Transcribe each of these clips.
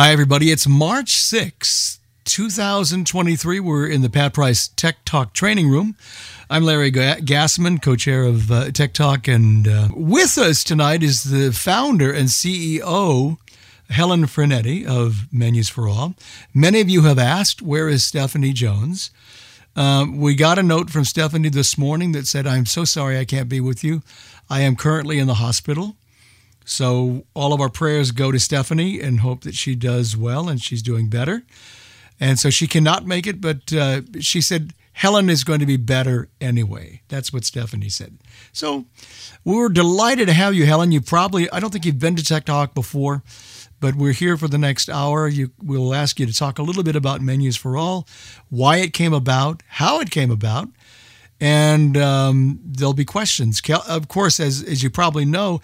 Hi, everybody. It's March 6th, 2023. We're in the Pat Price Tek Talk training room. I'm Larry Gassman, co chair of uh, Tek Talk, and uh, with us tonight is the founder and CEO, Helen Frenetti of Menus for All. Many of you have asked, where is Stephanie Jones? Um, we got a note from Stephanie this morning that said, I'm so sorry I can't be with you. I am currently in the hospital. So all of our prayers go to Stephanie and hope that she does well and she's doing better. And so she cannot make it, but uh, she said Helen is going to be better anyway. That's what Stephanie said. So we're delighted to have you, Helen. You probably, I don't think you've been to Tek Talk before, but we're here for the next hour. You, we'll ask you to talk a little bit about Menus for All, why it came about, how it came about, and um, there'll be questions. Of course, as, as you probably know,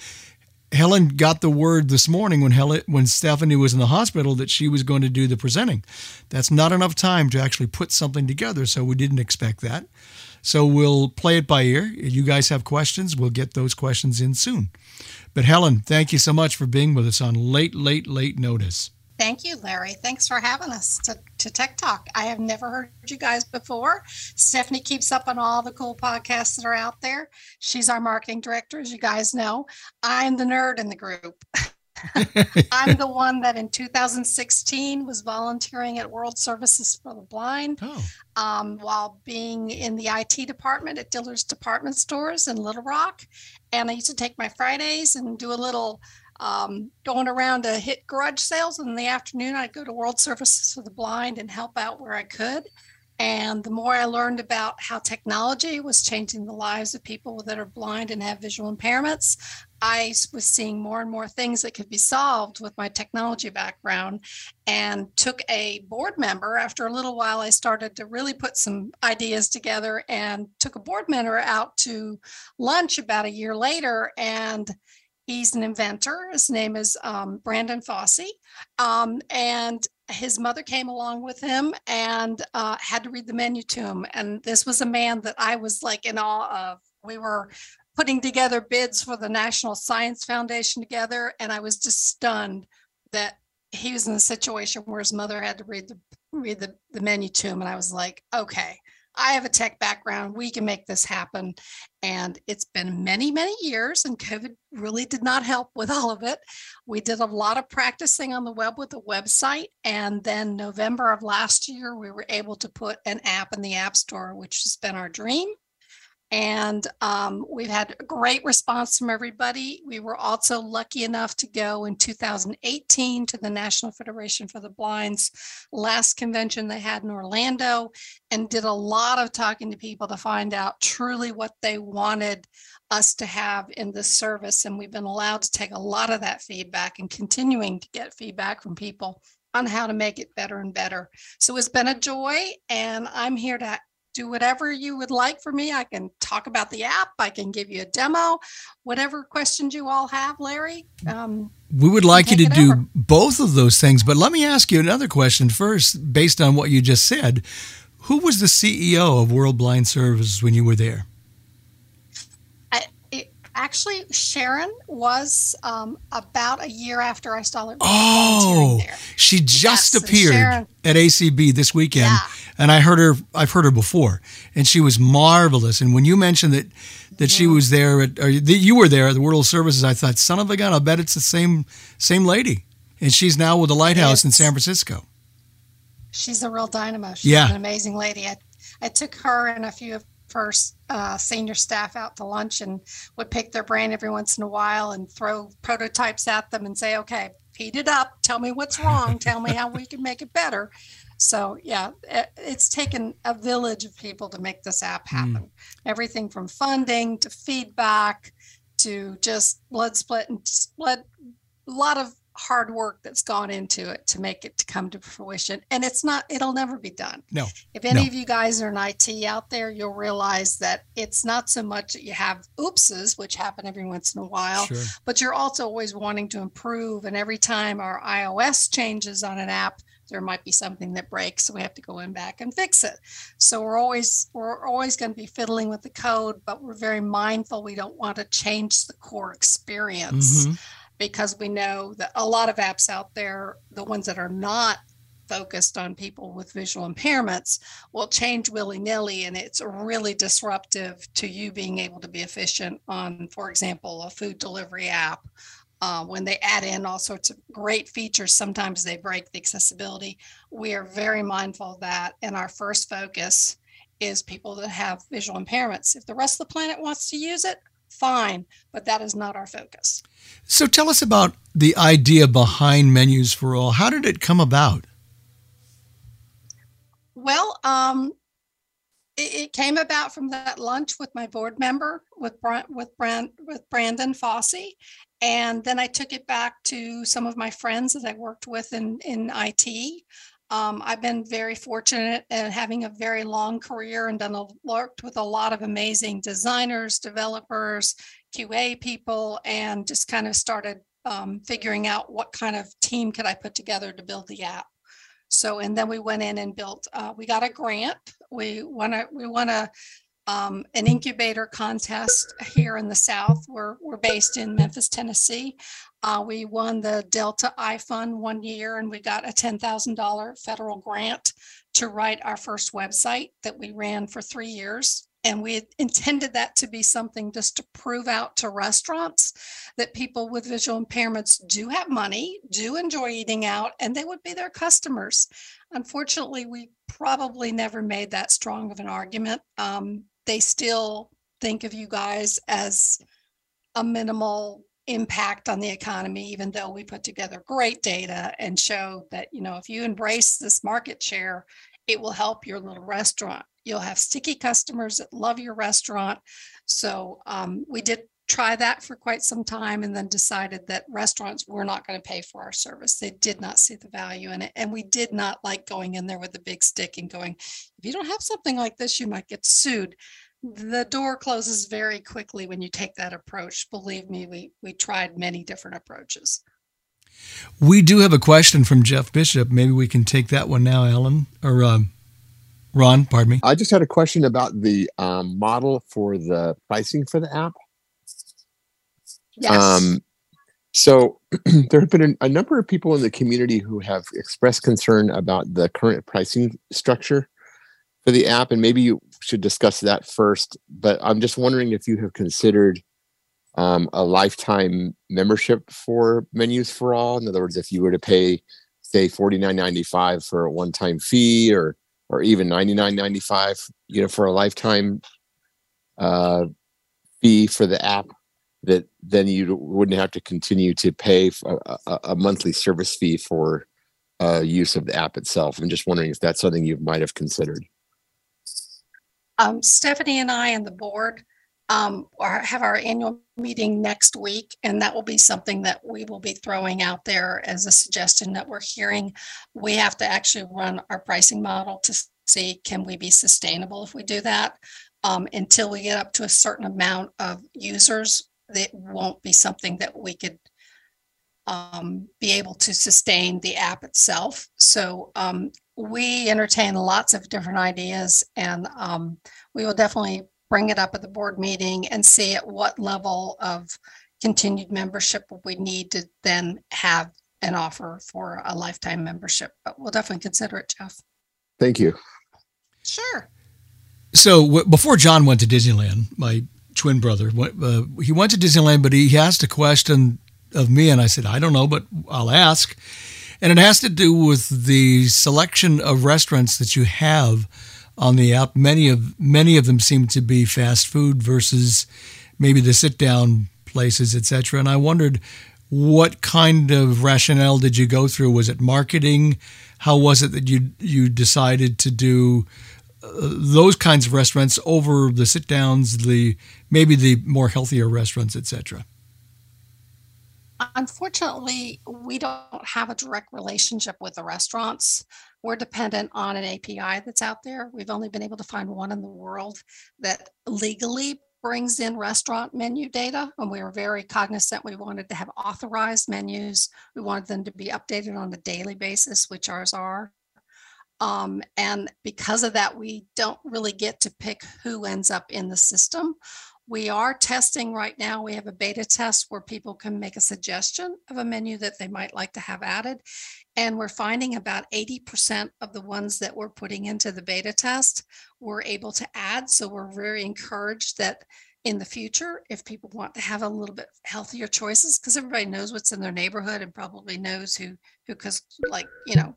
Helen got the word this morning when Helen, when Stephanie was in the hospital that she was going to do the presenting. That's not enough time to actually put something together, so we didn't expect that. So we'll play it by ear. You guys have questions, we'll get those questions in soon. But Helen, thank you so much for being with us on late, late, late notice. Thank you, Larry. Thanks for having us to, to Tek Talk. I have never heard you guys before. Stephanie keeps up on all the cool podcasts that are out there. She's our marketing director, as you guys know. I'm the nerd in the group. I'm the one that in 2016 was volunteering at World Services for the Blind oh. um, while being in the IT department at Dillard's Department Stores in Little Rock. And I used to take my Fridays and do a little um, going around to hit garage sales. And in the afternoon, I'd go to World Services for the Blind and help out where I could. And the more I learned about how technology was changing the lives of people that are blind and have visual impairments, I was seeing more and more things that could be solved with my technology background and took a board member. After a little while, I started to really put some ideas together and took a board member out to lunch about a year later. And He's an inventor. His name is um, Brandon Fossey. Um, and his mother came along with him and uh, had to read the menu to him. And this was a man that I was like in awe of. We were putting together bids for the National Science Foundation together. And I was just stunned that he was in a situation where his mother had to read the read the, the menu to him. And I was like, okay, I have a tech background. We can make this happen. And it's been many, many years, and COVID really did not help with all of it. We did a lot of practicing on the web with the website. And then November of last year, we were able to put an app in the App Store, which has been our dream. And um, we've had a great response from everybody. We were also lucky enough to go in 2018 to the National Federation for the Blind's last convention they had in Orlando and did a lot of talking to people to find out truly what they wanted us to have in this service. And we've been allowed to take a lot of that feedback and continuing to get feedback from people on how to make it better and better. So it's been a joy, and I'm here to do whatever you would like for me. I can talk about the app. I can give you a demo. Whatever questions you all have, Larry. Um, we would like you to do over. both of those things. But let me ask you another question first, based on what you just said. Who was the CEO of World Blind Services when you were there? Actually Sharon was um, about a year after I started. Oh, there. she just yes, appeared Sharon, at ACB this weekend, yeah. and I heard her. I've heard her before, and she was marvelous. And when you mentioned that that she was there, at, or that you were there at the World Services, I thought, son of a gun, I bet it's the same same lady, and she's now with the Lighthouse in San Francisco. She's a real dynamo. She's yeah. an amazing lady. I, I took her and a few of first uh, senior staff out to lunch and would pick their brain every once in a while and throw prototypes at them and say, okay, heat it up. Tell me what's wrong. Tell me how we can make it better. So, yeah, it, it's taken a village of people to make this app hmm. happen. Mm. Everything from funding to feedback to just blood split and blood, a lot of hard work that's gone into it to make it to come to fruition. And it's not it'll never be done. No. If any no. of you guys are in it out there you'll realize that it's not so much that you have oopses which happen every once in a while sure. but you're also always wanting to improve. And every time our ios changes on an app there might be something that breaks so we have to go in back and fix it. So we're always we're always going to be fiddling with the code but we're very mindful we don't want to change the core experience. Mm-hmm because we know that a lot of apps out there, the ones that are not focused on people with visual impairments will change willy-nilly and it's really disruptive to you being able to be efficient on for example a food delivery app uh, when they add in all sorts of great features sometimes they break the accessibility. We are very mindful of that and our first focus is people that have visual impairments. If the rest of the planet wants to use it fine but that is not our focus. So tell us about the idea behind menus for all. How did it come about? Well, um, it, it, came about from that lunch with my board member with with Brand, with Brandon Fossey, and then I took it back to some of my friends that I worked with in in IT. Um, I've been very fortunate at having a very long career and done a, worked with a lot of amazing designers, developers, QA people, and just kind of started um, figuring out what kind of team could I put together to build the app. So, and then we went in and built, uh, we got a grant. We won a, we won a, um, an incubator contest here in the South. We're, we're based in Memphis, Tennessee. Uh, we won the Delta iFund one year and we got a $10,000 federal grant to write our first website that we ran for three years. And we intended that to be something just to prove out to restaurants that people with visual impairments do have money, do enjoy eating out, and they would be their customers. Unfortunately, we probably never made that strong of an argument. Um, they still think of you guys as a minimal impact on the economy even though we put together great data and show that you know if you embrace this market share it will help your little restaurant You'll have sticky customers that love your restaurant. So um, we did try that for quite some time and then decided that restaurants were not going to pay for our service. They did not see the value in it. And we did not like going in there with a big stick and going, if you don't have something like this, you might get sued. The door closes very quickly when you take that approach. Believe me, we, we tried many different approaches. We do have a question from Jeff Bishop. Maybe we can take that one now, Ellen, or um, Ron, pardon me. I just had a question about the um, model for the pricing for the app. Yes. Um, so there have been a, a, number of people in the community who have expressed concern about the current pricing structure for the app, and maybe you should discuss that first. But I'm just wondering if you have considered um, a lifetime membership for Menus for All. In other words, if you were to pay, say, $49.95 for a one-time fee, or or even 99.95 you know for a lifetime uh, fee for the app that then you wouldn't have to continue to pay a, a, a monthly service fee for uh, use of the app itself i'm just wondering if that's something you might have considered um, stephanie and i and the board um, have our annual meeting next week, and that will be something that we will be throwing out there as a suggestion that we're hearing. We have to actually run our pricing model to see can we be sustainable if we do that. Um, until we get up to a certain amount of users, it won't be something that we could um, be able to sustain the app itself. So um, we entertain lots of different ideas, and um, we will definitely bring it up at the board meeting and see at what level of continued membership we need to then have an offer for a lifetime membership. But we'll definitely consider it, Jeff. Thank you. Sure. So w- before John went to Disneyland, my twin brother, uh, he went to Disneyland, but he asked a question of me, and I said, I don't know, but I'll ask. And it has to do with the selection of restaurants that you have on the app. Many of many of them seem to be fast food versus maybe the sit down places, etc. And I wondered what kind of rationale did you go through? Was it marketing? How was it that you you decided to do uh, those kinds of restaurants over the sit downs, the maybe the more healthier restaurants, etc. Unfortunately, we don't have a direct relationship with the restaurants. We're dependent on an API that's out there. We've only been able to find one in the world that legally brings in restaurant menu data. And we were very cognizant. We wanted to have authorized menus. We wanted them to be updated on a daily basis, which ours are. Um, and because of that, we don't really get to pick who ends up in the system. We are testing right now. We have a beta test where people can make a suggestion of a menu that they might like to have added. And we're finding about 80% of the ones that we're putting into the beta test, we're able to add. So we're very encouraged that in the future, if people want to have a little bit healthier choices, because everybody knows what's in their neighborhood and probably knows who, who, because like, you know,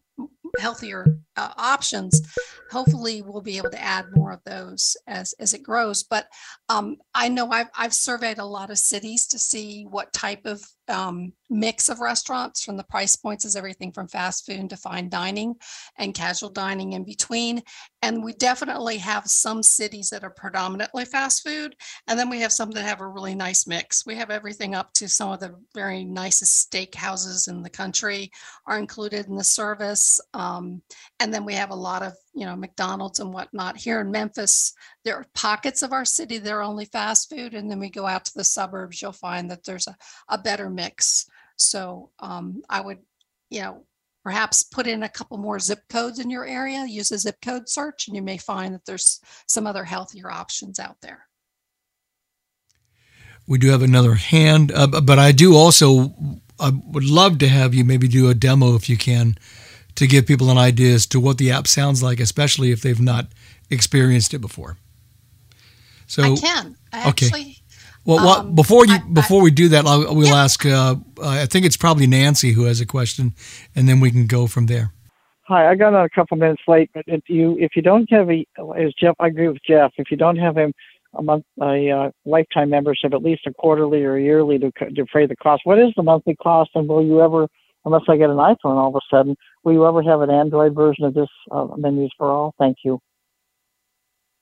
healthier uh, options hopefully we'll be able to add more of those as as it grows. But um, i know I've, I've surveyed a lot of cities to see what type of um, mix of restaurants from the price points is everything from fast food to fine dining and casual dining in between. And we definitely have some cities that are predominantly fast food and then we have some that have a really nice mix. We have everything up to some of the very nicest steak houses in the country are included in the service um, and then we have a lot of you know mcdonald's and whatnot here in memphis. There are pockets of our city that are only fast food and then we go out to the suburbs you'll find that there's a, a better mix. So um, i would you know perhaps put in a couple more zip codes in your area use a zip code search and you may find that there's some other healthier options out there. We do have another hand uh, but i do also i would love to have you maybe do a demo if you can to give people an idea as to what the app sounds like, especially if they've not experienced it before. So I can. I okay. Actually, well, um, before you I, before I, we do that, I'll, we'll yeah. ask. Uh, I think it's probably Nancy who has a question, and then we can go from there. Hi, I got on a couple minutes late, but if you if you don't have a, as Jeff, I agree with Jeff. If you don't have a a month a uh, lifetime membership, at least a quarterly or yearly to defray the cost. What is the monthly cost, and will you ever unless I get an iPhone all of a sudden. Will you ever have an Android version of this uh, Menus for All? Thank you.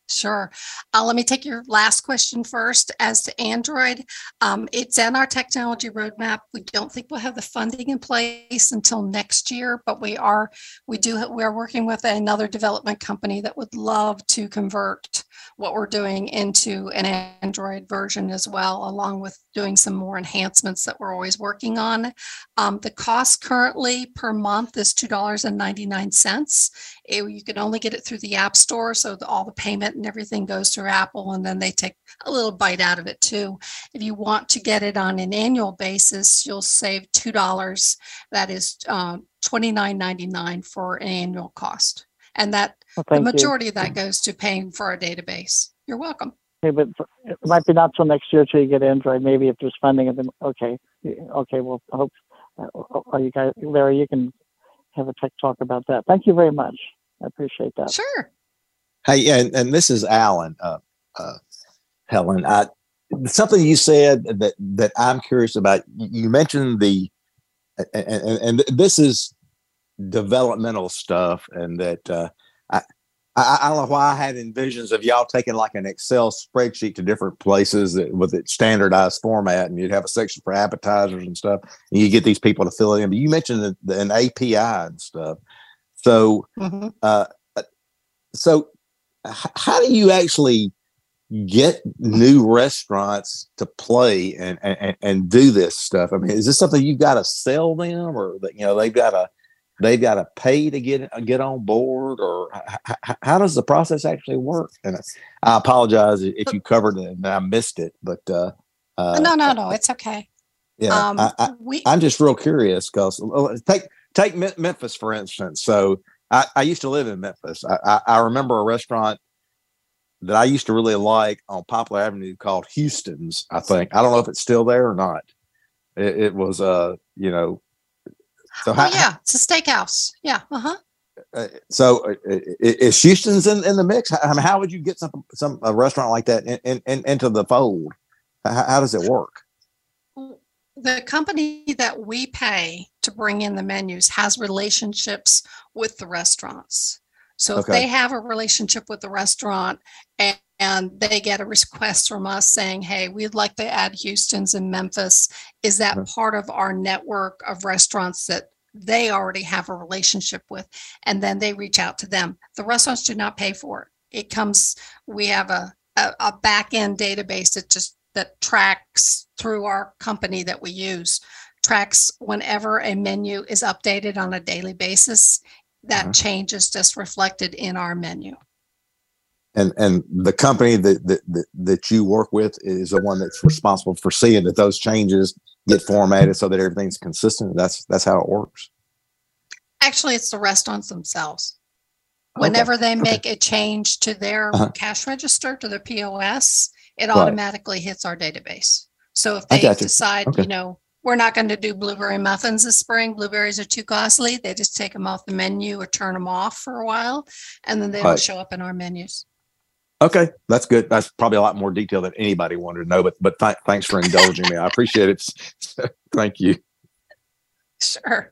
Sure. Uh, let me take your last question first. As to Android, um, it's in our technology roadmap. We don't think we'll have the funding in place until next year, but we are we do we are working with another development company that would love to convert what we're doing into an Android version as well, along with doing some more enhancements that we're always working on. Um, the cost currently per month is $2.99. It, you can only get it through the App Store, so the, all the payment and everything goes through Apple, and then they take a little bite out of it too. If you want to get it on an annual basis, you'll save $2. That is uh, $29.99 for an annual cost. And that well, the majority you. of that goes to paying for our database. You're welcome. Okay, but it might be not till next year till you get Android. Maybe if there's funding, and then okay, okay. Well, I hope uh, you guys, Larry, you can have a tech talk about that. Thank you very much. I appreciate that. Sure. Hey, and, and this is Alan, uh, uh, Helen. I, something you said that that I'm curious about. You mentioned the, and, and, and this is developmental stuff, and that uh, I, I, I, don't know why I had envisions of y'all taking like an Excel spreadsheet to different places that, with its standardized format, and you'd have a section for appetizers and stuff, and you get these people to fill it in. But you mentioned the, the, an API and stuff, so mm-hmm. uh, uh so h- how do you actually get new restaurants to play and, and and do this stuff? I mean, is this something you've got to sell them, or that you know they've got to they've got to pay to get get on board, or h- how does the process actually work? And I apologize if you covered it and I missed it, but uh, uh, no, no, no, it's okay. Yeah, um, I, am just real curious because take take Memphis for instance. So I, I used to live in Memphis. I, I, I remember a restaurant that I used to really like on Poplar Avenue called Houston's. I think I don't know if it's still there or not. It, it was, uh, you know, so how, oh, yeah, it's a steakhouse. Yeah. Uh-huh. Uh, so uh, is Houston's in, in the mix? I mean, how would you get some some a restaurant like that in, in, in into the fold? How, how, does it work? The company that we pay to bring in the menus has relationships with the restaurants. So if they have a relationship with the restaurant and, and they get a request from us saying, hey, we'd like to add Houston's in Memphis, is that mm-hmm. part of our network of restaurants that they already have a relationship with? And then they reach out to them. The restaurants do not pay for it. It comes, we have a, a, a back end database that just that tracks through our company that we use tracks whenever a menu is updated on a daily basis that mm-hmm. change is just reflected in our menu and and the company that, that that you work with is the one that's responsible for seeing that those changes get formatted so that everything's consistent. That's that's how it works. Actually, it's the restaurants themselves. Whenever okay. they make okay. a change to their uh-huh. cash register to their POS, it right. automatically hits our database. So if they decide, okay. you know, we're not going to do blueberry muffins this spring. Blueberries are too costly. They just take them off the menu or turn them off for a while, and then they right. don't show up in our menus. Okay, that's good. That's probably a lot more detail than anybody wanted to know. But but th- thanks for indulging me. I appreciate it. Thank you. Sure.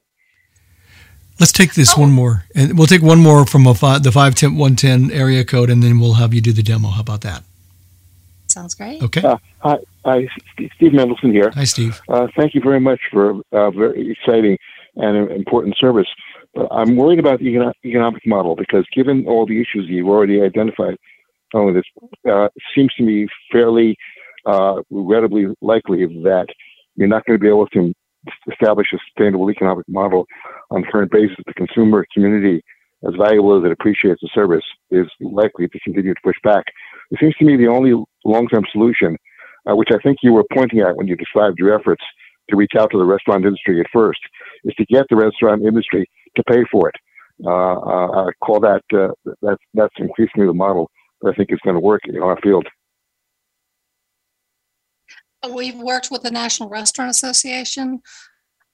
Let's take this oh. one more, and we'll take one more from a five, the five ten one ten area code, and then we'll have you do the demo. How about that? Sounds great. Okay. Uh, hi, hi, Steve Mendelson here. Hi, Steve. Uh, thank you very much for a uh, very exciting and important service. But I'm worried about the economic model because, given all the issues you've already identified, only this uh, seems to me fairly uh, readily likely that you're not going to be able to establish a sustainable economic model on current basis. The consumer community, as valuable as it appreciates the service, is likely to continue to push back. It seems to me the only long-term solution, uh, which I think you were pointing at when you described your efforts to reach out to the restaurant industry at first, is to get the restaurant industry to pay for it. Uh, uh I call that uh, that's that's increasingly the model I think it's going to work in our field. We've worked with the National Restaurant Association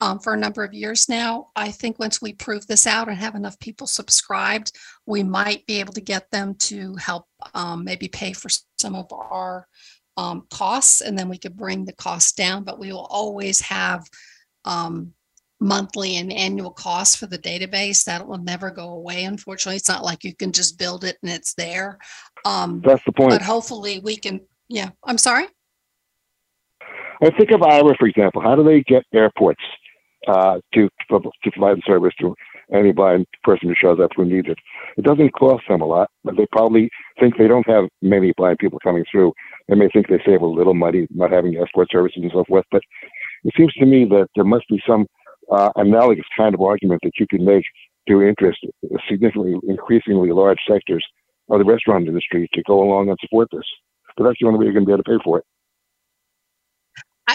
um, for a number of years now. I think once we prove this out and have enough people subscribed, we might be able to get them to help um, maybe pay for some of our um, costs, and then we could bring the costs down. But we will always have um, monthly and annual costs for the database. That will never go away. Unfortunately, it's not like you can just build it and it's there. Um, That's the point. But hopefully, we can. Yeah, I'm sorry. I think of Iowa, for example. How do they get airports uh, to to provide the service to any blind person who shows up who needs it? It doesn't cost them a lot, but they probably think they don't have many blind people coming through. They may think they save a little money not having escort services and so forth. But it seems to me that there must be some uh, analogous kind of argument that you can make to interest significantly, increasingly large sectors of the restaurant industry to go along and support this. But that's the only way you're going to be able to pay for it.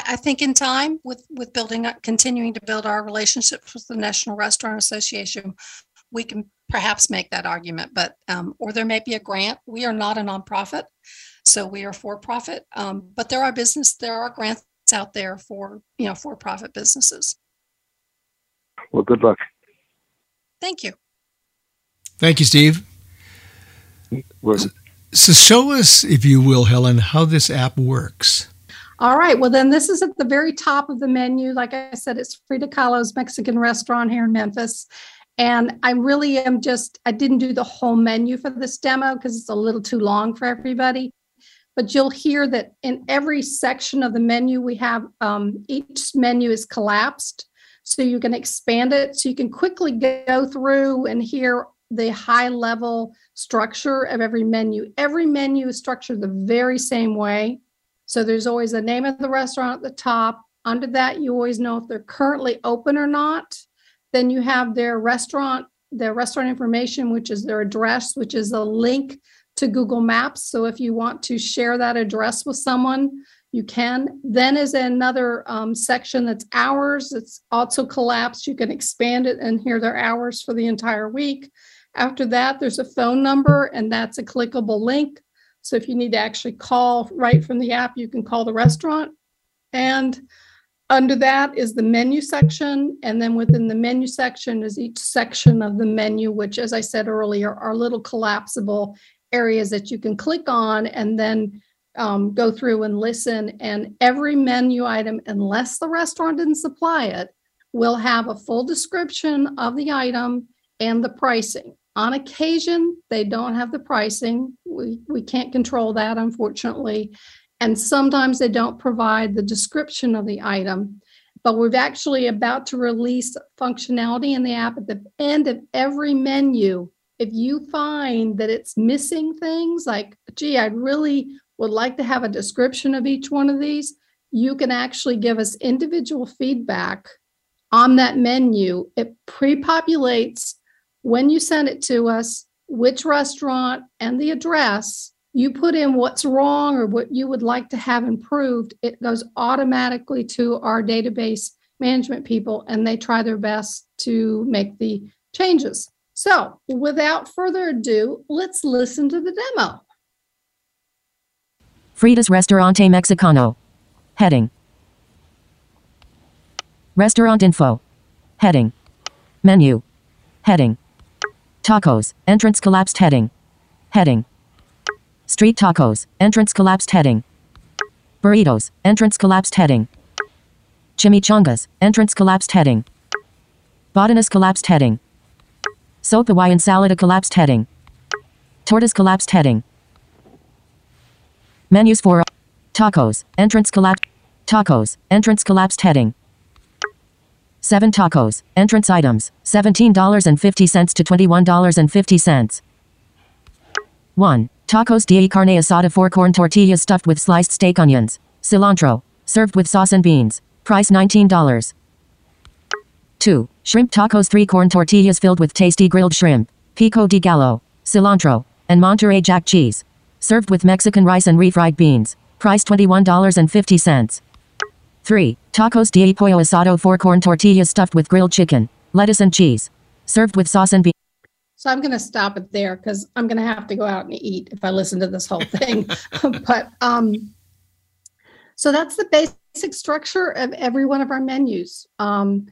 I, think in time, with with building, continuing to build our relationships with the National Restaurant Association, we can perhaps make that argument. But um, or there may be a grant. We are not a nonprofit, so we are for profit. Um, but there are business, there are grants out there for you know for profit businesses. Well, good luck. Thank you. Thank you, Steve. So, show us, if you will, Helen, how this app works. All right. Well, then this is at the very top of the menu. Like I said, it's Frida Kahlo's Mexican restaurant here in Memphis. And I really am just, I didn't do the whole menu for this demo because it's a little too long for everybody. But you'll hear that in every section of the menu, we have um, each menu is collapsed. So you can expand it. So you can quickly go through and hear the high level structure of every menu. Every menu is structured the very same way. So there's always the name of the restaurant at the top. Under that, you always know if they're currently open or not. Then you have their restaurant, their restaurant information, which is their address, which is a link to Google Maps. So if you want to share that address with someone, you can. Then is another um, section that's hours. It's also collapsed. You can expand it and hear their hours for the entire week. After that, there's a phone number, and that's a clickable link. So if you need to actually call right from the app, you can call the restaurant. And under that is the menu section. And then within the menu section is each section of the menu, which, as I said earlier, are little collapsible areas that you can click on and then um, go through and listen, and every menu item, unless the restaurant didn't supply it, will have a full description of the item and the pricing. On occasion, they don't have the pricing. We, we can't control that, unfortunately. And sometimes they don't provide the description of the item. But we're actually about to release functionality in the app at the end of every menu. If you find that it's missing things like, gee, I'd really would like to have a description of each one of these, you can actually give us individual feedback on that menu. It pre populates when you send it to us which restaurant and the address, you put in what's wrong or what you would like to have improved, it goes automatically to our database management people and they try their best to make the changes. So, without further ado, let's listen to the demo. Frida's Restaurante Mexicano. Heading. Restaurant info. Heading. Menu. Heading. Tacos. Entrance collapsed heading. Heading. Street tacos. Entrance collapsed heading. Burritos. Entrance collapsed heading. Chimichangas. Entrance collapsed heading. Botanas collapsed heading. Soap Hawaiian salad a collapsed heading. Tortas collapsed heading. Menus for tacos. Entrance collapsed. Tacos. Entrance collapsed heading. 7 tacos. Entrance items. $17.50 to $21.50. 1. Tacos de carne asada 4 corn tortillas stuffed with sliced steak onions. Cilantro. Served with sauce and beans. Price $19. 2. Shrimp tacos 3 corn tortillas filled with tasty grilled shrimp. Pico de gallo. Cilantro. And Monterey Jack cheese. Served with Mexican rice and refried beans. Price $21.50. 3. Tacos de pollo asado 4 corn tortillas stuffed with grilled chicken, lettuce and cheese. Served with sauce and beans. So I'm going to stop it there because I'm going to have to go out and eat if I listen to this whole thing. but um, so that's the basic structure of every one of our menus. Um,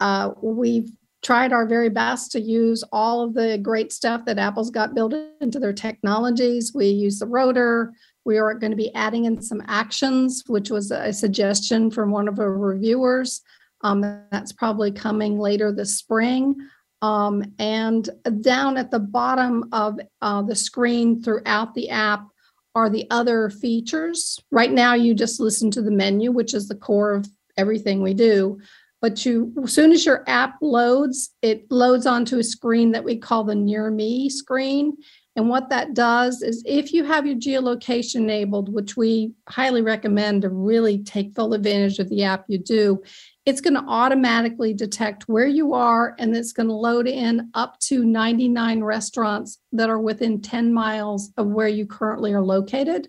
uh, we've tried our very best to use all of the great stuff that Apple's got built into their technologies. We use the rotor. We are going to be adding in some actions, which was a suggestion from one of our reviewers. Um, that's probably coming later this spring. Um, and down at the bottom of uh, the screen throughout the app are the other features. Right now, you just listen to the menu, which is the core of everything we do. But you, as soon as your app loads, it loads onto a screen that we call the Near Me screen. And what that does is if you have your geolocation enabled, which we highly recommend to really take full advantage of the app you do, it's going to automatically detect where you are and it's going to load in up to 99 restaurants that are within 10 miles of where you currently are located.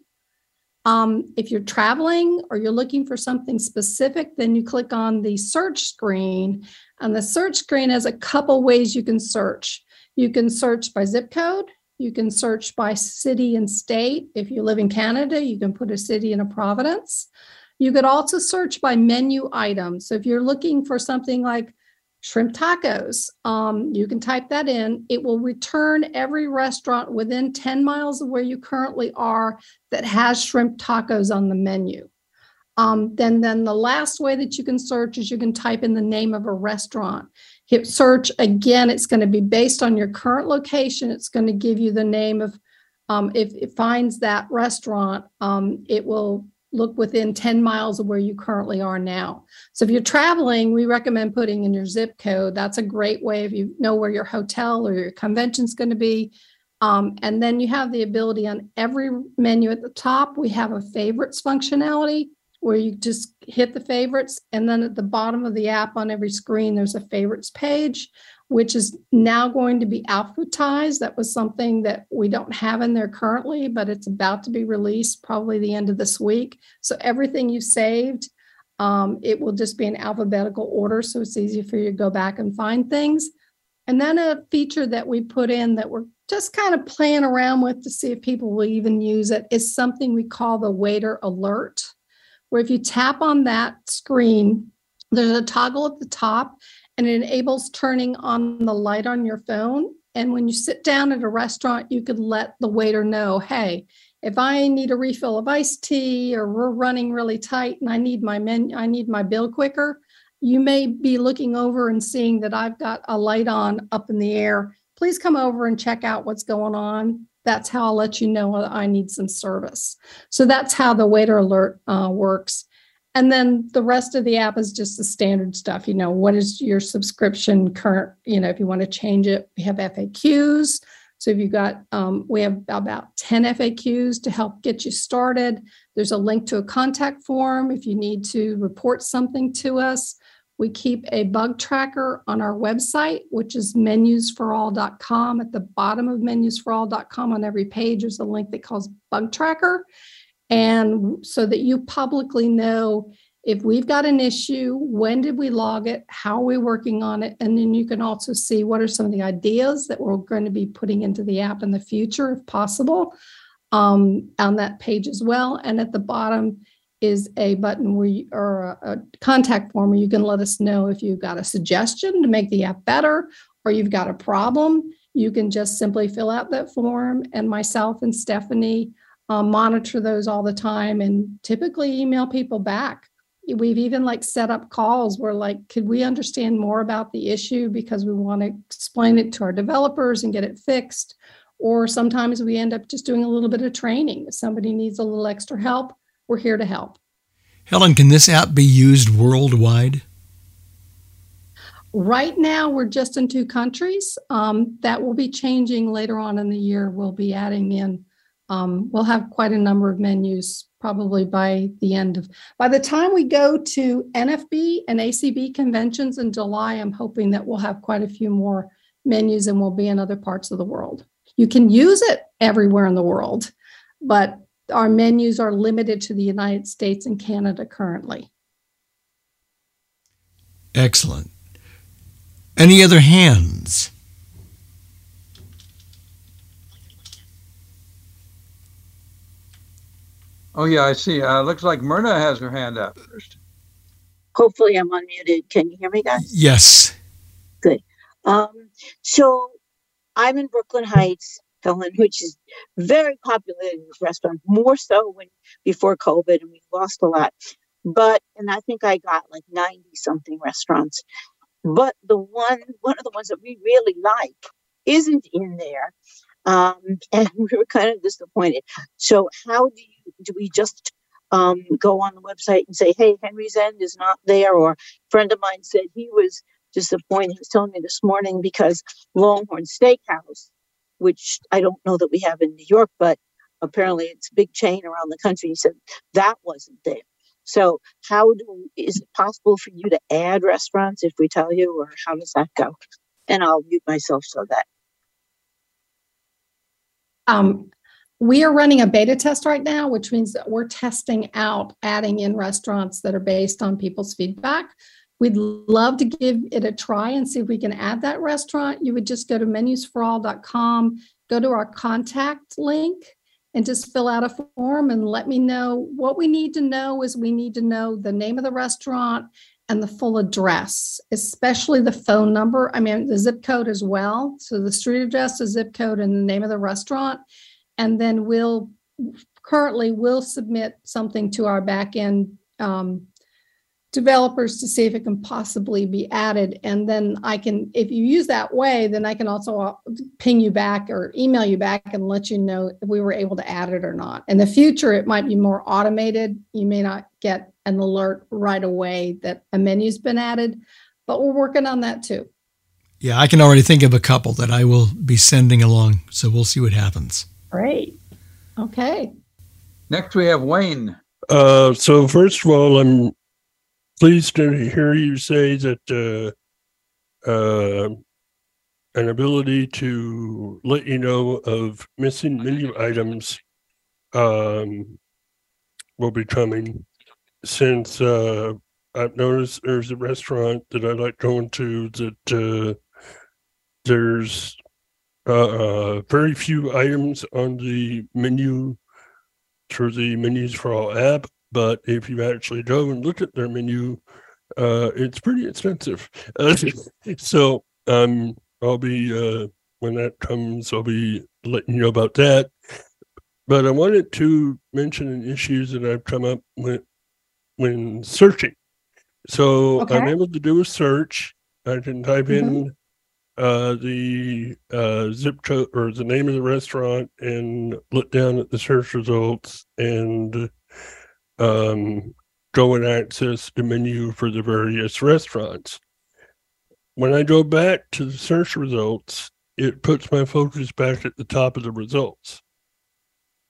Um, if you're traveling or you're looking for something specific, then you click on the search screen. And the search screen has a couple ways you can search. You can search by zip code, you can search by city and state. If you live in Canada, you can put a city and a province. You could also search by menu items. So if you're looking for something like shrimp tacos, um, you can type that in. It will return every restaurant within 10 miles of where you currently are that has shrimp tacos on the menu. Um, then, then the last way that you can search is you can type in the name of a restaurant. Hit search again, it's going to be based on your current location. It's going to give you the name of, um, if it finds that restaurant, um, it will look within 10 miles of where you currently are now. So if you're traveling, we recommend putting in your zip code. That's a great way if you know where your hotel or your convention is going to be. Um, and then you have the ability on every menu at the top, we have a favorites functionality where you just hit the favorites. And then at the bottom of the app on every screen, there's a favorites page, which is now going to be alphabetized. That was something that we don't have in there currently, but it's about to be released probably the end of this week. So everything you saved, um, it will just be in alphabetical order. So it's easy for you to go back and find things. And then a feature that we put in that we're just kind of playing around with to see if people will even use it is something we call the waiter alert where if you tap on that screen, there's a toggle at the top and it enables turning on the light on your phone. And when you sit down at a restaurant, you could let the waiter know, hey, if I need a refill of iced tea or we're running really tight and I need my men, I need my bill quicker, you may be looking over and seeing that I've got a light on up in the air. Please come over and check out what's going on that's how I'll let you know I need some service. So that's how the waiter alert uh, works. And then the rest of the app is just the standard stuff. You know, what is your subscription current? You know, if you want to change it, we have FAQs. So if you've got, um, we have about 10 FAQs to help get you started. There's a link to a contact form if you need to report something to us. We keep a bug tracker on our website, which is menusforall.com. At the bottom of menusforall.com on every page, there's a link that calls bug tracker. And so that you publicly know if we've got an issue, when did we log it? How are we working on it? And then you can also see what are some of the ideas that we're going to be putting into the app in the future, if possible, um, on that page as well. And at the bottom is a button where you, or a, a contact form where you can let us know if you've got a suggestion to make the app better or you've got a problem. You can just simply fill out that form, and myself and Stephanie uh, monitor those all the time and typically email people back. We've even like set up calls where like could we understand more about the issue because we want to explain it to our developers and get it fixed? Or sometimes we end up just doing a little bit of training. If somebody needs a little extra help we're here to help. Helen can this app be used worldwide? Right now we're just in two countries. Um, that will be changing later on in the year. We'll be adding in um, we'll have quite a number of menus probably by the end of by the time we go to NFB and ACB conventions in July, I'm hoping that we'll have quite a few more menus and we'll be in other parts of the world. You can use it everywhere in the world, but our menus are limited to the United States and Canada currently. Excellent. Any other hands? Oh, yeah, I see. Uh, looks like Myrna has her hand up first. Hopefully, I'm unmuted. Can you hear me, guys? Yes. Good. Um, so, I'm in Brooklyn Heights, Helen, which is very popular in restaurant, more so when before COVID, and we lost a lot. But, and I think I got like 90 something restaurants. But the one, one of the ones that we really like isn't in there. Um, and we were kind of disappointed. So, how do you do we just um, go on the website and say, hey, Henry's End is not there? Or a friend of mine said he was disappointed. He was telling me this morning because Longhorn Steakhouse, which I don't know that we have in New York, but apparently it's a big chain around the country. He said that wasn't there. So, how do is it possible for you to add restaurants if we tell you, or how does that go? And I'll mute myself so that. Um, we are running a beta test right now, which means that we're testing out adding in restaurants that are based on people's feedback. We'd love to give it a try and see if we can add that restaurant. You would just go to menusforall.com, go to our contact link, and just fill out a form and let me know. What we need to know is we need to know the name of the restaurant and the full address, especially the phone number. I mean, the zip code as well. So the street address, the zip code, and the name of the restaurant and then we'll currently we'll submit something to our backend um, developers to see if it can possibly be added and then i can if you use that way then i can also uh, ping you back or email you back and let you know if we were able to add it or not in the future it might be more automated you may not get an alert right away that a menu's been added but we're working on that too yeah i can already think of a couple that i will be sending along so we'll see what happens Great. Okay. Next, we have Wayne. Uh, so first of all, I'm pleased to hear you say that uh, uh, an ability to let you know of missing menu items um, will be coming. Since uh, I've noticed there's a restaurant that I like going to that uh, there's uh, very few items on the menu through the menus for all app, but if you actually go and look at their menu, uh, it's pretty expensive. Uh, so um, I'll be uh, when that comes, I'll be letting you know about that. But I wanted to mention an issue that I've come up with when searching. So okay. I'm able to do a search. I can type mm-hmm. in uh, the uh, zip code or the name of the restaurant and look down at the search results and um, go and access the menu for the various restaurants. When I go back to the search results, it puts my focus back at the top of the results,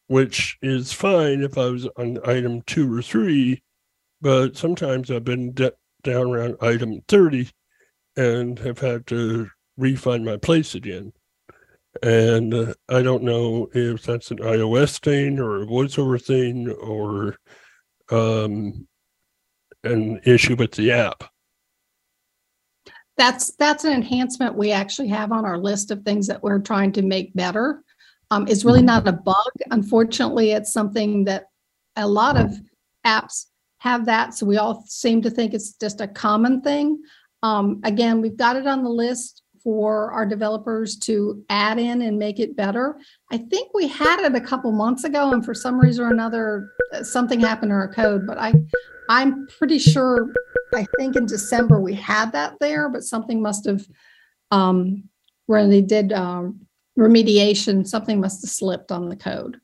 which is fine if I was on item two or three, but sometimes I've been de- down around item 30 and have had to refund my place again. And uh, I don't know if that's an iOS thing or a voiceover thing or um, an issue with the app. That's that's an enhancement we actually have on our list of things that we're trying to make better. Um, it's really not a bug. Unfortunately, it's something that a lot of apps have that. So we all seem to think it's just a common thing. Um, again, we've got it on the list for our developers to add in and make it better. I think we had it a couple months ago, and for some reason or another, uh, something happened to our code. But I, I'm pretty sure. I think in December we had that there, but something must have, um, when they did um, remediation, something must have slipped on the code.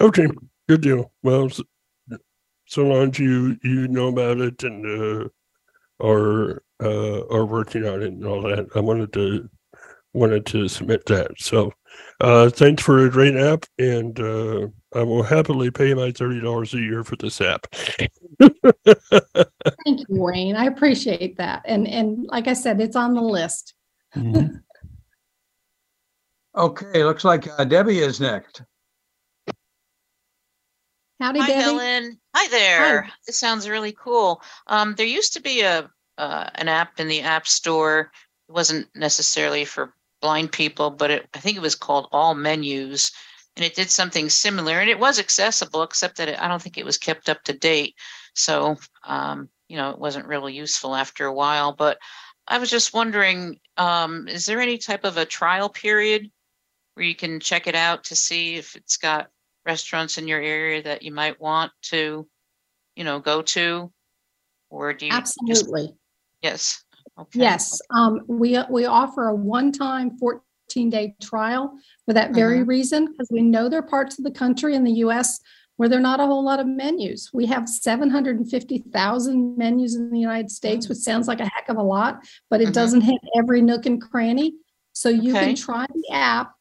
Okay, good deal. Well, so, so long as you you know about it and uh, are uh, are working on it and all that, I wanted to wanted to submit that. So, uh, thanks for a great app, and uh, I will happily pay my thirty dollars a year for this app. Thank you, Wayne. I appreciate that. And and like I said, it's on the list. Mhm. Okay, looks like uh, Debbie is next. Howdy, Hi, Debbie. Helen. Hi there. This sounds really cool. Um, there used to be a uh, an app in the App Store. It wasn't necessarily for blind people, but it, I think it was called All Menus, and it did something similar. And it was accessible, except that it, I don't think it was kept up to date. So, um, you know, it wasn't really useful after a while. But I was just wondering, um, is there any type of a trial period where you can check it out to see if it's got restaurants in your area that you might want to, you know, go to? Or do you? just- Absolutely. Yes. Okay. Yes, um, we, we offer a one-time fourteen day trial for that very reason, because we know there are parts of the country in the US where there are not a whole lot of menus. We have seven hundred and fifty thousand menus in the United States, which sounds like a heck of a lot, but it Mhm. doesn't hit every nook and cranny. So you Okay. can try the app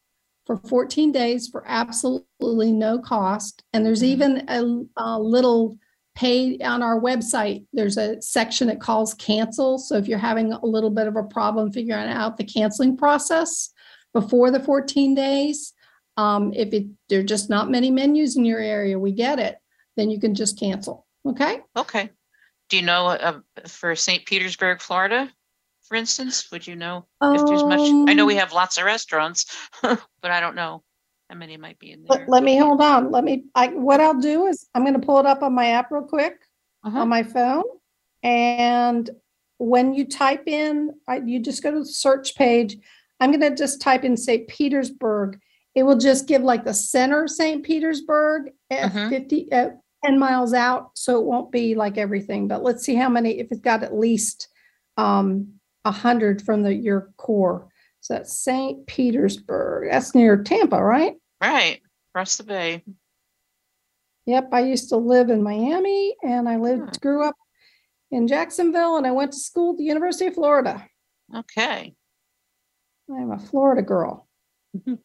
for fourteen days for absolutely no cost. And there's even a, a little pay on our website. There's a section that calls cancel. So if you're having a little bit of a problem figuring out the canceling process before the 14 days, um, if it, there are just not many menus in your area, we get it, then you can just cancel. Okay. Okay. Do you know uh, for St. Petersburg, Florida, for instance? Would you know if there's much? I know we Um, have lots of restaurants, but I don't know how many might be in there. Let, let me hold on. Let me, I, what I'll do is I'm going to pull it up on my app real quick Uh-huh. on my phone. And when you type in, I, you just go to the search page. I'm going to just type in St. Petersburg. It will just give like the center of St. Petersburg at Mhm. 50, at 10 miles out. So it won't be like everything, but let's see how many, if it's got at least um, a hundred from the, your core. So that's St. Petersburg. That's near Tampa, right? Right across the bay. Yep, I used to live in Miami and I lived, grew up in Jacksonville and I went to school at the University of Florida. Okay. I'm a Florida girl. Mhm.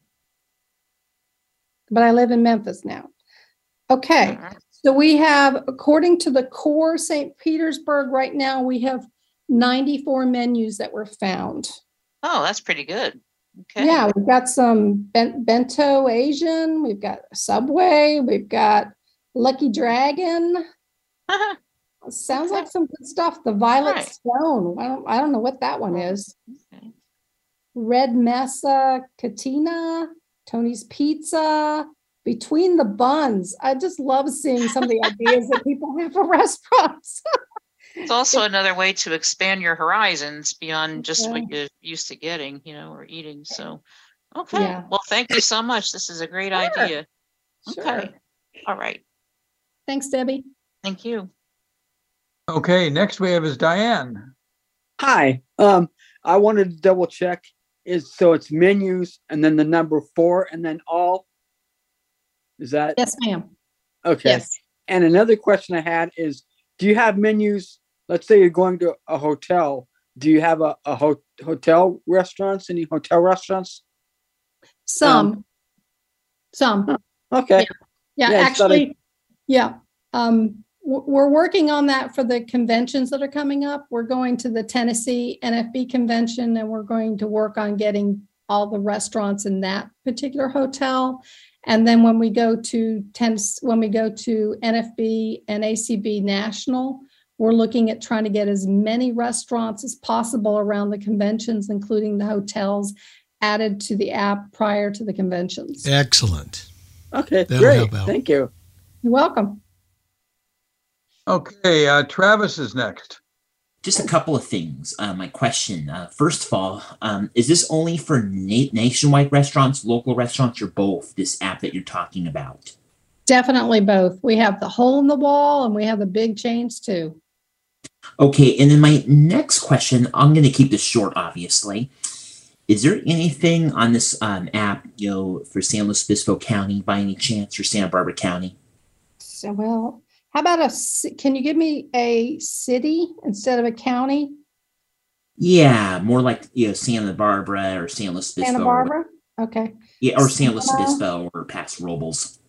But I live in Memphis now. Okay, so we have, according to the core St. Petersburg, right now, we have 94 menus that were found. Oh, that's pretty good. Okay. Yeah, we've got some ben- bento Asian, we've got Subway, we've got Lucky Dragon. Uh-huh. Sounds like some good stuff. The Violet Right. Stone. I don't, I don't know what that one is. Okay. Red Mesa, Katina, Tony's Pizza, Between the Buns. I just love seeing some of the ideas that people have for restaurants. It's also another way to expand your horizons beyond just what you're used to getting, you know, or eating. So, okay. Yeah. Well, thank you so much. This is a great Sure. idea. Sure. Okay. All right. Thanks, Debbie. Thank you. Okay, next we have is Diane. Hi, um, I wanted to double check is so it's menus and then the number four and then all. Is that Yes, ma'am. okay? Yes. And another question I had is, do you have menus? Let's say you're going to a hotel. Do you have a, a ho- hotel restaurants? Any hotel restaurants? Some. Some. Okay. Yeah, Yeah, I just thought I- actually, yeah. Um, we're working on that for the conventions that are coming up. We're going to the Tennessee NFB convention and we're going to work on getting all the restaurants in that particular hotel. And then when we go to Tennis, when we go to NFB and ACB National, we're looking at trying to get as many restaurants as possible around the conventions, including the hotels, added to the app prior to the conventions. Excellent. Okay, That'll great. help out. Thank you. You're welcome. Okay, uh, Travis is next. Just a couple of things. Uh, my question, uh, first of all, um, is this only for na- nationwide restaurants, local restaurants, or both? This app that you're talking about. Definitely both. We have the hole in the wall and we have the big chains too. Okay, and then my next question, I'm going to keep this short, obviously. Is there anything on this um, app, you know, for San Luis Obispo County by any chance, or Santa Barbara County? So, well, how about a, ci- can you give me a city instead of a county? Yeah, more like you know Santa Barbara or San Luis Obispo. Santa or- Barbara? Okay. yeah, or San Luis Santa- Obispo or Paso Robles.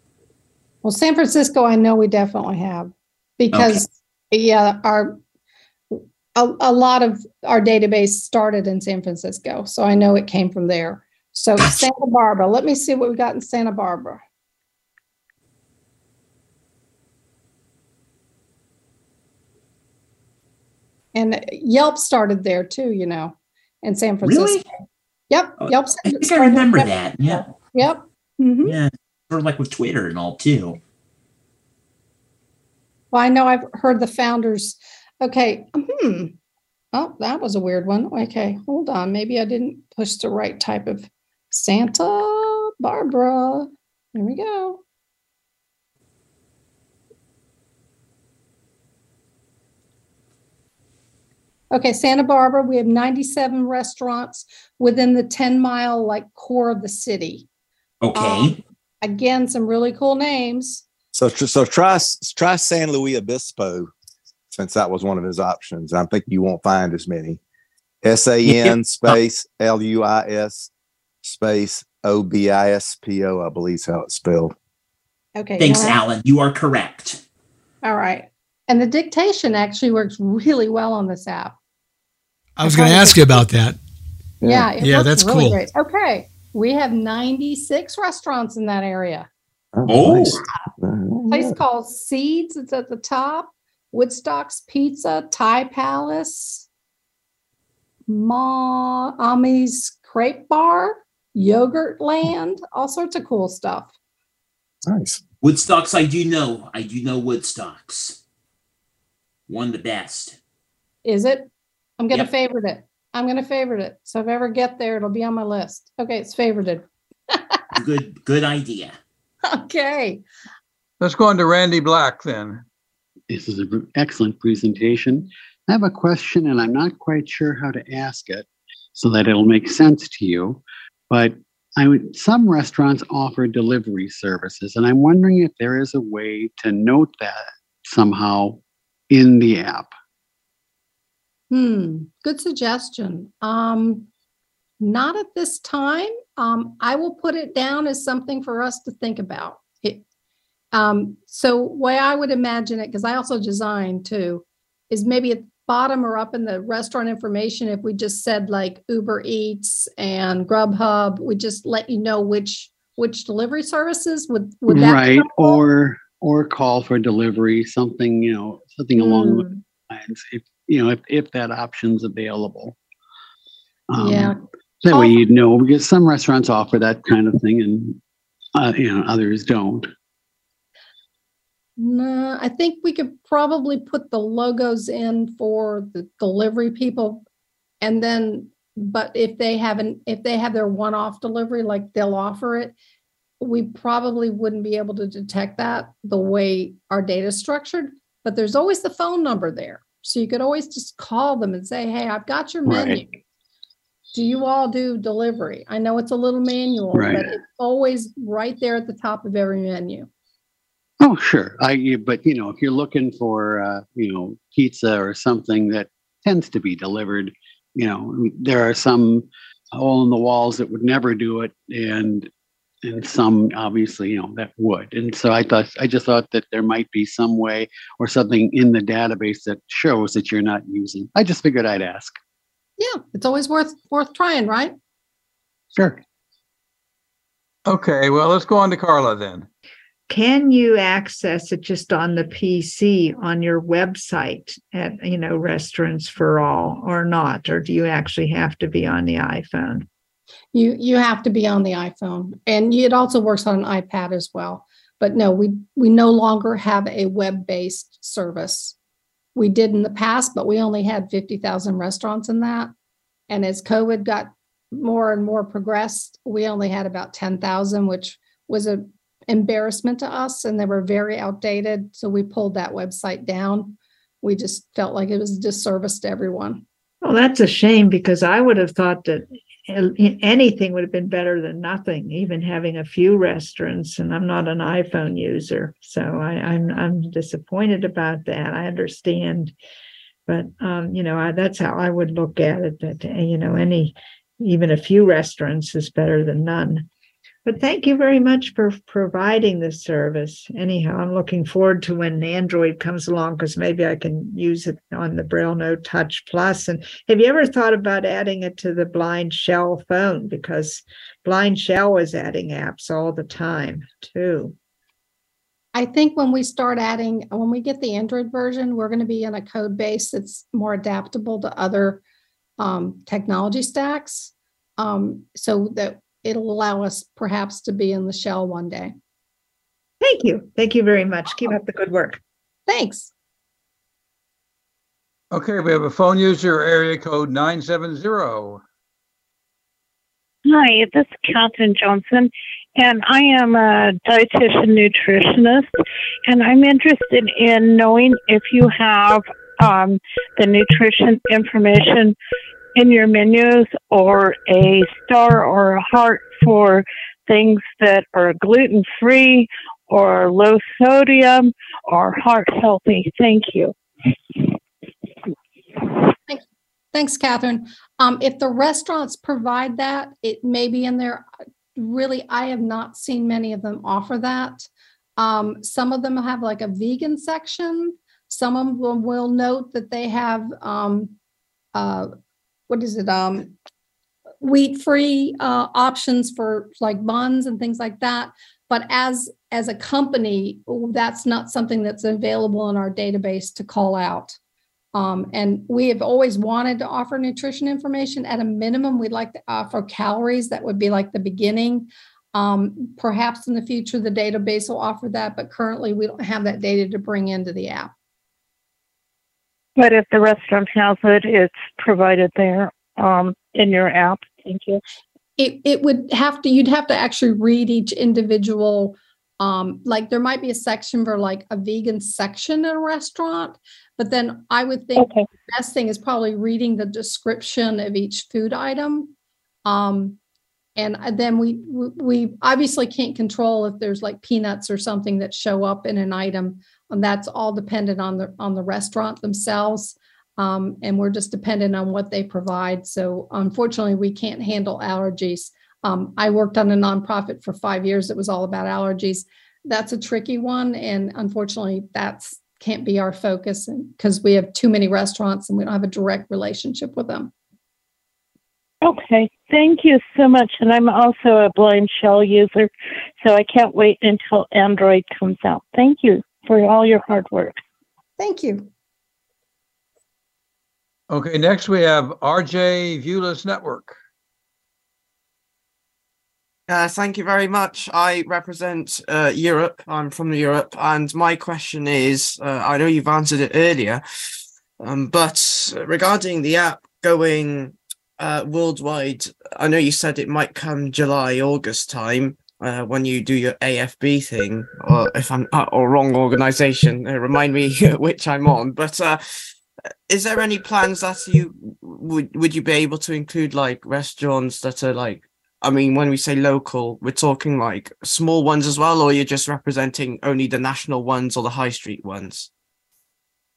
Well, San Francisco, I know we definitely have because, yeah, our, a, a lot of our database started in San Francisco. So I know it came from there. So Santa Barbara, let me see what we got in Santa Barbara. And Yelp started there too, you know, in San Francisco. Really? Yep, Oh, Yelp. I think I remember that. Yeah, Yep. Mhm. yeah, sort of like with Twitter and all too. Well, I know I've heard the founders. Okay. Hmm. Oh, that was a weird one. Okay, hold on. Maybe I didn't push the right type of Santa Barbara. Here we go. Okay, Santa Barbara, we have 97 restaurants within the 10 mile like core of the city. Okay. Um, again, some really cool names. So, so try try San Luis Obispo, since that was one of his options. I think you won't find as many. S A N space L U I S space O B I S P O. I believe is how it's spelled. Okay. Thanks, now- Alan. You are correct. All right. And the dictation actually works really well on this app. I was going to ask you about that. Yeah. it Yeah, that's really cool. great. Okay. We have 96 restaurants in that area. Oh, oh. nice. Place called Seeds. It's at the top. Woodstock's Pizza, Thai Palace, Ma Ami's Crepe Bar, Yogurt Land, all sorts of cool stuff. Nice. Woodstocks, I do know. I do know Woodstocks. One of the best. Is it? I'm gonna Yep. favorite it. I'm gonna favorite it. So if I ever get there, it'll be on my list. Okay, it's favorited. Good, good idea. Okay. Let's go on to Randy Black then. This is an excellent presentation. I have a question and I'm not quite sure how to ask it so that it'll make sense to you. But I would, some restaurants offer delivery services, and I'm wondering if there is a way to note that somehow in the app. Hmm, good suggestion. Um, not at this time. Um, I will put it down as something for us to think about. Um, so way I would imagine it, because I also design too, is maybe at the bottom or up in the restaurant information, if we just said like Uber Eats and Grubhub, we just let you know which which delivery services would would that right. Or or call for delivery, something, you know, something along those Hmm. lines. If you know, if, if that option's available. Um, Yeah. That way you'd know because some restaurants offer that kind of thing and uh, you know others don't. No, I think we could probably put the logos in for the delivery people. And then, but if they haven't, if they have their one-off delivery, like they'll offer it, we probably wouldn't be able to detect that the way our data is structured. But there's always the phone number there. So you could always just call them and say, hey, I've got your menu. Right. Do you all do delivery? I know it's a little manual, Right. but it's always right there at the top of every menu. Oh, sure. I but you know if you're looking for uh, you know pizza or something that tends to be delivered, you know there are some hole in the walls that would never do it, and and some obviously, you know, that would. And so I thought, I just thought that there might be some way or something in the database that shows that you're not using. I just figured I'd ask. Yeah, it's always worth worth trying, right? Sure. Okay, well, let's go on to Carla then. Can you access it just on the PC on your website at, you know, Restaurants for All or not? Or do you actually have to be on the iPhone? You you have to be on the iPhone, and it also works on an iPad as well. But no, we we no longer have a web based service. We did in the past, but we only had fifty thousand restaurants in that. And as COVID got more and more progressed, we only had about ten thousand, which was a embarrassment to us, and they were very outdated. So we pulled that website down. We just felt like it was a disservice to everyone. Well, that's a shame because I would have thought that anything would have been better than nothing, even having a few restaurants. And I'm not an iPhone user, so I, am I'm, I'm disappointed about that. I understand, but um, you know I, that's how I would look at it. That you know any even a few restaurants is better than none. But thank you very much for providing this service. Anyhow, I'm looking forward to when Android comes along because maybe I can use it on the Braille Note Touch Plus. And have you ever thought about adding it to the Blind Shell phone? Because Blind Shell is adding apps all the time too. I think when we start adding, when we get the Android version, we're going to be in a code base that's more adaptable to other um, technology stacks. Um, so that it'll allow us perhaps to be in the shell one day. Thank you. Thank you very much. Keep up the good work. Thanks. Okay, we have a phone user area code 970. Hi, this is Catherine Johnson, and I am a dietitian nutritionist, and I'm interested in knowing if you have um, the nutrition information in your menus or a star or a heart for things that are gluten free or low sodium or heart healthy. Thank you. Thanks, Catherine. Um, if the restaurants provide that, it may be in there. Really, I have not seen many of them offer that. Um, some of them have like a vegan section. Some of them will note that they have um, uh, what is it? Um, wheat free uh, options for like buns and things like that. But as as a company, that's not something that's available in our database to call out. Um, and we have always wanted to offer nutrition information. At a minimum, we'd like to offer calories. That would be like the beginning. Um, perhaps in the future, the database will offer that, but currently we don't have that data to bring into the app. But if the restaurant has it, it's provided there um, in your app. Thank you. It, it would have to, you'd have to actually read each individual. Um, like there might be a section for like a vegan section in a restaurant, but then I would think okay. the best thing is probably reading the description of each food item. Um, and then we we obviously can't control if there's like peanuts or something that show up in an item and that's all dependent on the on the restaurant themselves. Um, and we're just dependent on what they provide. So unfortunately, we can't handle allergies. Um, I worked on a nonprofit for five years that was all about allergies. That's a tricky one, and unfortunately, that's can't be our focus because we have too many restaurants and we don't have a direct relationship with them. Okay, thank you so much. And I'm also a blind shell user, so I can't wait until Android comes out. Thank you for all your hard work. Thank you. Okay, next we have RJ Viewless Network. Uh, thank you very much. I represent uh, Europe. I'm from Europe, and my question is uh, I know you've answered it earlier, um, but regarding the app going uh, worldwide, I know you said it might come July, August time uh, when you do your AFB thing, or if I'm uh, or wrong organization, uh, remind me which I'm on. But uh, is there any plans that you would would you be able to include like restaurants that are like? I mean, when we say local, we're talking like small ones as well, or you're just representing only the national ones or the high street ones.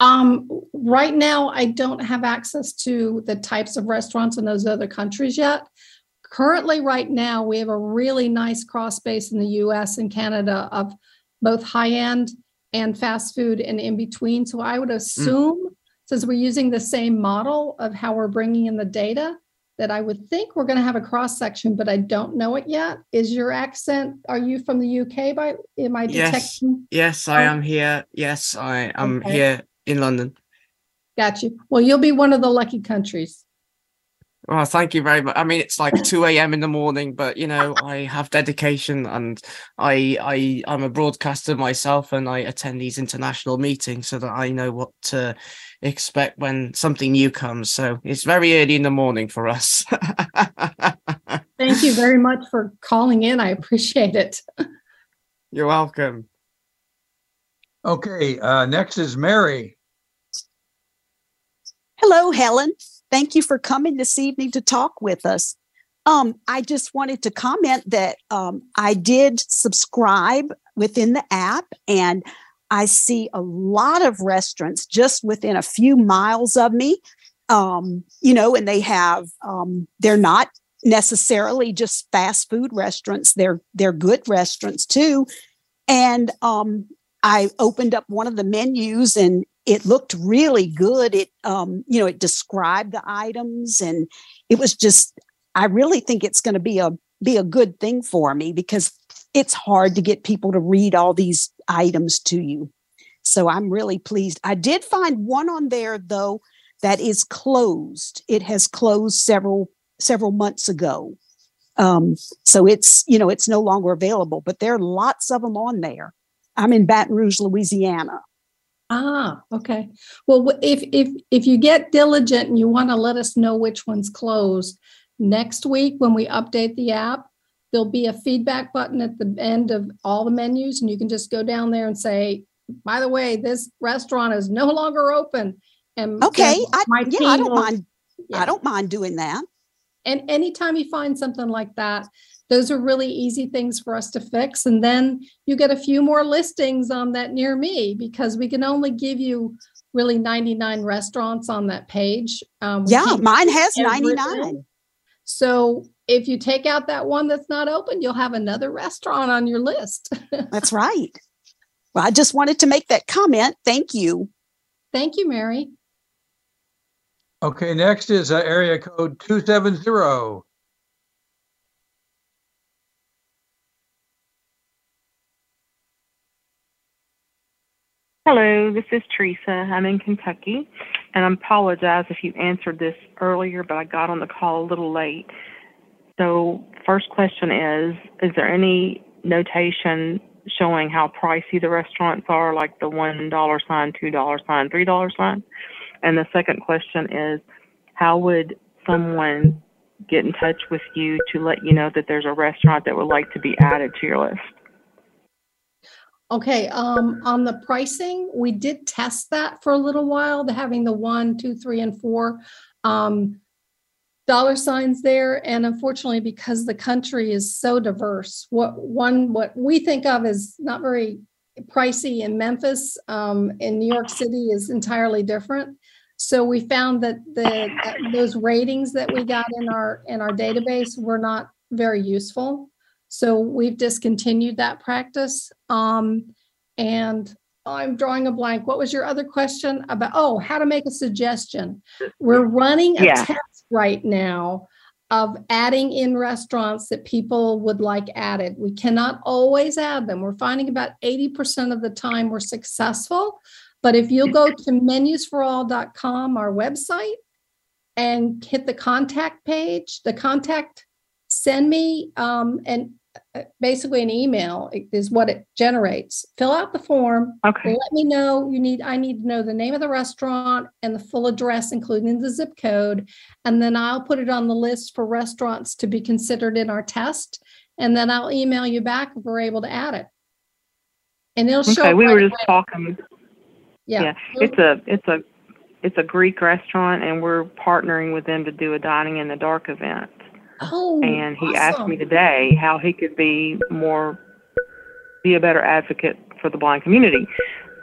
Um, right now, I don't have access to the types of restaurants in those other countries yet currently, right now, we have a really nice cross base in the US and Canada of both high end and fast food and in between. So I would mm. assume, since we're using the same model of how we're bringing in the data, that I would think we're going to have a cross section, but I don't know it yet. Is your accent? Are you from the UK? By am I Yes, detecting? yes, yes, I Oh. am here. Yes, I am Okay. here in London. Got you. Well, you'll be one of the lucky countries. Well, thank you very much. I mean, it's like 2 a.m. in the morning, but you know, I have dedication and I I I'm a broadcaster myself and I attend these international meetings so that I know what to expect when something new comes. So it's very early in the morning for us. Thank you very much for calling in. I appreciate it. You're welcome. Okay, uh, next is Mary. Hello, Helen. Thank you for coming this evening to talk with us. Um, I just wanted to comment that um, I did subscribe within the app, and I see a lot of restaurants just within a few miles of me. Um, you know, and they have um, they're not necessarily just fast food restaurants; they're they're good restaurants too. And um, I opened up one of the menus and it looked really good. It, um, you know, it described the items and it was just, I really think it's going to be a, be a good thing for me because it's hard to get people to read all these items to you. So I'm really pleased. I did find one on there though that is closed. It has closed several, several months ago. Um, so it's, you know, it's no longer available, but there are lots of them on there. I'm in Baton Rouge, Louisiana. Ah, okay. Well, if if if you get diligent and you want to let us know which one's closed, next week when we update the app, there'll be a feedback button at the end of all the menus, and you can just go down there and say, by the way, this restaurant is no longer open. And Okay, I, yeah, I don't will- mind. I don't mind doing that. And anytime you find something like that, those are really easy things for us to fix. And then you get a few more listings on that near me because we can only give you really 99 restaurants on that page. Um, Yeah, mine has everything. 99. So if you take out that one that's not open, you'll have another restaurant on your list. That's right. Well, I just wanted to make that comment. Thank you. Thank you, Mary. Okay, next is uh, area code 270. Hello, this is Teresa. I'm in Kentucky, and I apologize if you answered this earlier, but I got on the call a little late. So, first question is Is there any notation showing how pricey the restaurants are, like the $1 sign, $2 sign, $3 sign? And the second question is How would someone get in touch with you to let you know that there's a restaurant that would like to be added to your list? Okay, um, on the pricing, we did test that for a little while, the having the one, two, three, and four um, dollar signs there. And unfortunately, because the country is so diverse, what one what we think of as not very pricey in Memphis, um, in New York City is entirely different. So we found that the that those ratings that we got in our in our database were not very useful. So we've discontinued that practice. Um, and I'm drawing a blank. What was your other question about? Oh, how to make a suggestion. We're running a Yeah. test right now of adding in restaurants that people would like added. We cannot always add them. We're finding about 80% of the time we're successful. But if you'll go to menusforall.com, our website, and hit the contact page, the contact, send me um, an Uh, basically an email is what it generates. Fill out the form. Okay. Let me know you need. I need to know the name of the restaurant and the full address, including the zip code, and then I'll put it on the list for restaurants to be considered in our test. And then I'll email you back if we're able to add it. And it'll show. Okay, we right were just away. talking. Yeah. it's a it's a it's a Greek restaurant, and we're partnering with them to do a dining in the dark event. Oh, and he asked me today how he could be more be a better advocate for the blind community.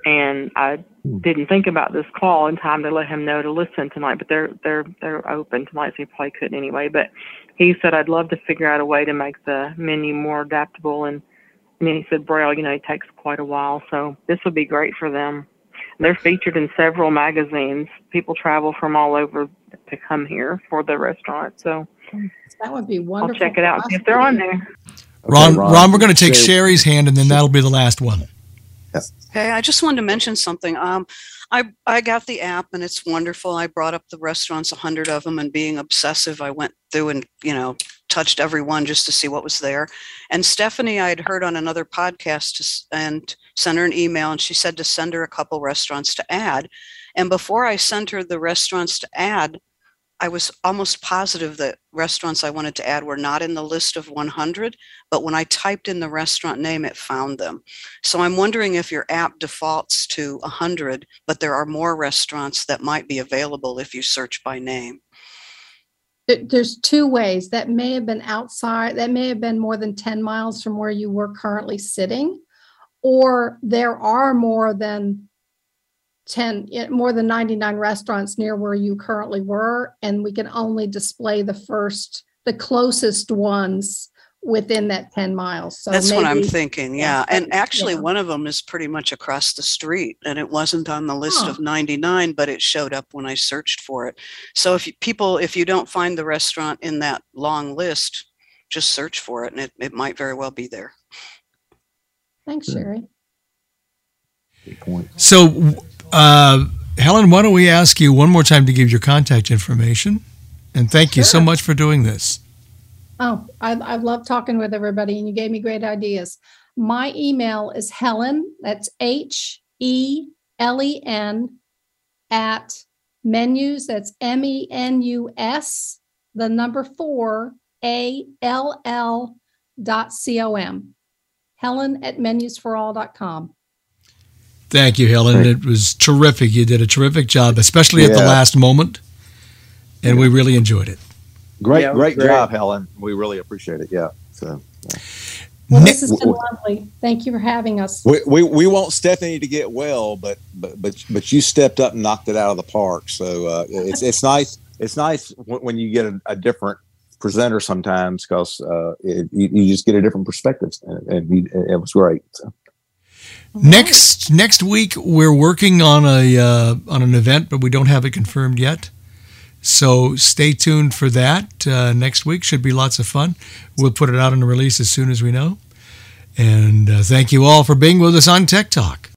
And I hmm. didn't think about this call in time to let him know to listen tonight, but they're they're they're open tonight, so he probably couldn't anyway. But he said I'd love to figure out a way to make the menu more adaptable and and he said Braille, you know, it takes quite a while, so this would be great for them. They're featured in several magazines. People travel from all over to come here for the restaurant, so That would be wonderful. I'll check it out see if they're on there. Ron, Ron, Ron, we're going to take Sherry- Sherry's hand, and then that'll be the last one. Hey, I just wanted to mention something. Um, I I got the app and it's wonderful. I brought up the restaurants, a hundred of them, and being obsessive, I went through and you know touched every one just to see what was there. And Stephanie, I had heard on another podcast to, s- and sent her an email, and she said to send her a couple restaurants to add. And before I sent her the restaurants to add, I was almost positive that restaurants I wanted to add were not in the list of 100, but when I typed in the restaurant name, it found them. So I'm wondering if your app defaults to 100, but there are more restaurants that might be available if you search by name. There's two ways. That may have been outside, that may have been more than 10 miles from where you were currently sitting. Or there are more than 10, eh, more than 99 restaurants near where you currently were. And we can only display the first, the closest ones within that 10 miles. So That's what I'm thinking. yeah, Yeah. And actually, yeah. one of them is pretty much across the street and it wasn't on the list Huh. of 99, but it showed up when I searched for it. So if you, people, if you don't find the restaurant in that long list, just search for it and it, it might very well be there. Thanks, Sherry. So, uh, Helen, why don't we ask you one more time to give your contact information? And thank you so much for doing this. Oh, I, I love talking with everybody and you gave me great ideas. My email is Helen, that's H E L E N at menus, that's M E N U S, the number four, A L L dot C O M. Helen at menusforall.com. Thank you, Helen. It was terrific. You did a terrific job, especially at the last moment. And we really enjoyed it. Great, Yeah, it great, great. job, Helen. We really appreciate it. Yeah. So Well, this has been lovely. Thank you for having us. we, we, we want Stephanie to get well, but but but but you stepped up and knocked it out of the park. So uh, it's it's nice. It's nice when, when you get a, a different presenter sometimes because uh, you, you just get a different perspective, and, and you, it was great. So. Next next week we're working on a uh, on an event, but we don't have it confirmed yet. So stay tuned for that. Uh, next week should be lots of fun. We'll put it out in a release as soon as we know. And uh, thank you all for being with us on Tek Talk.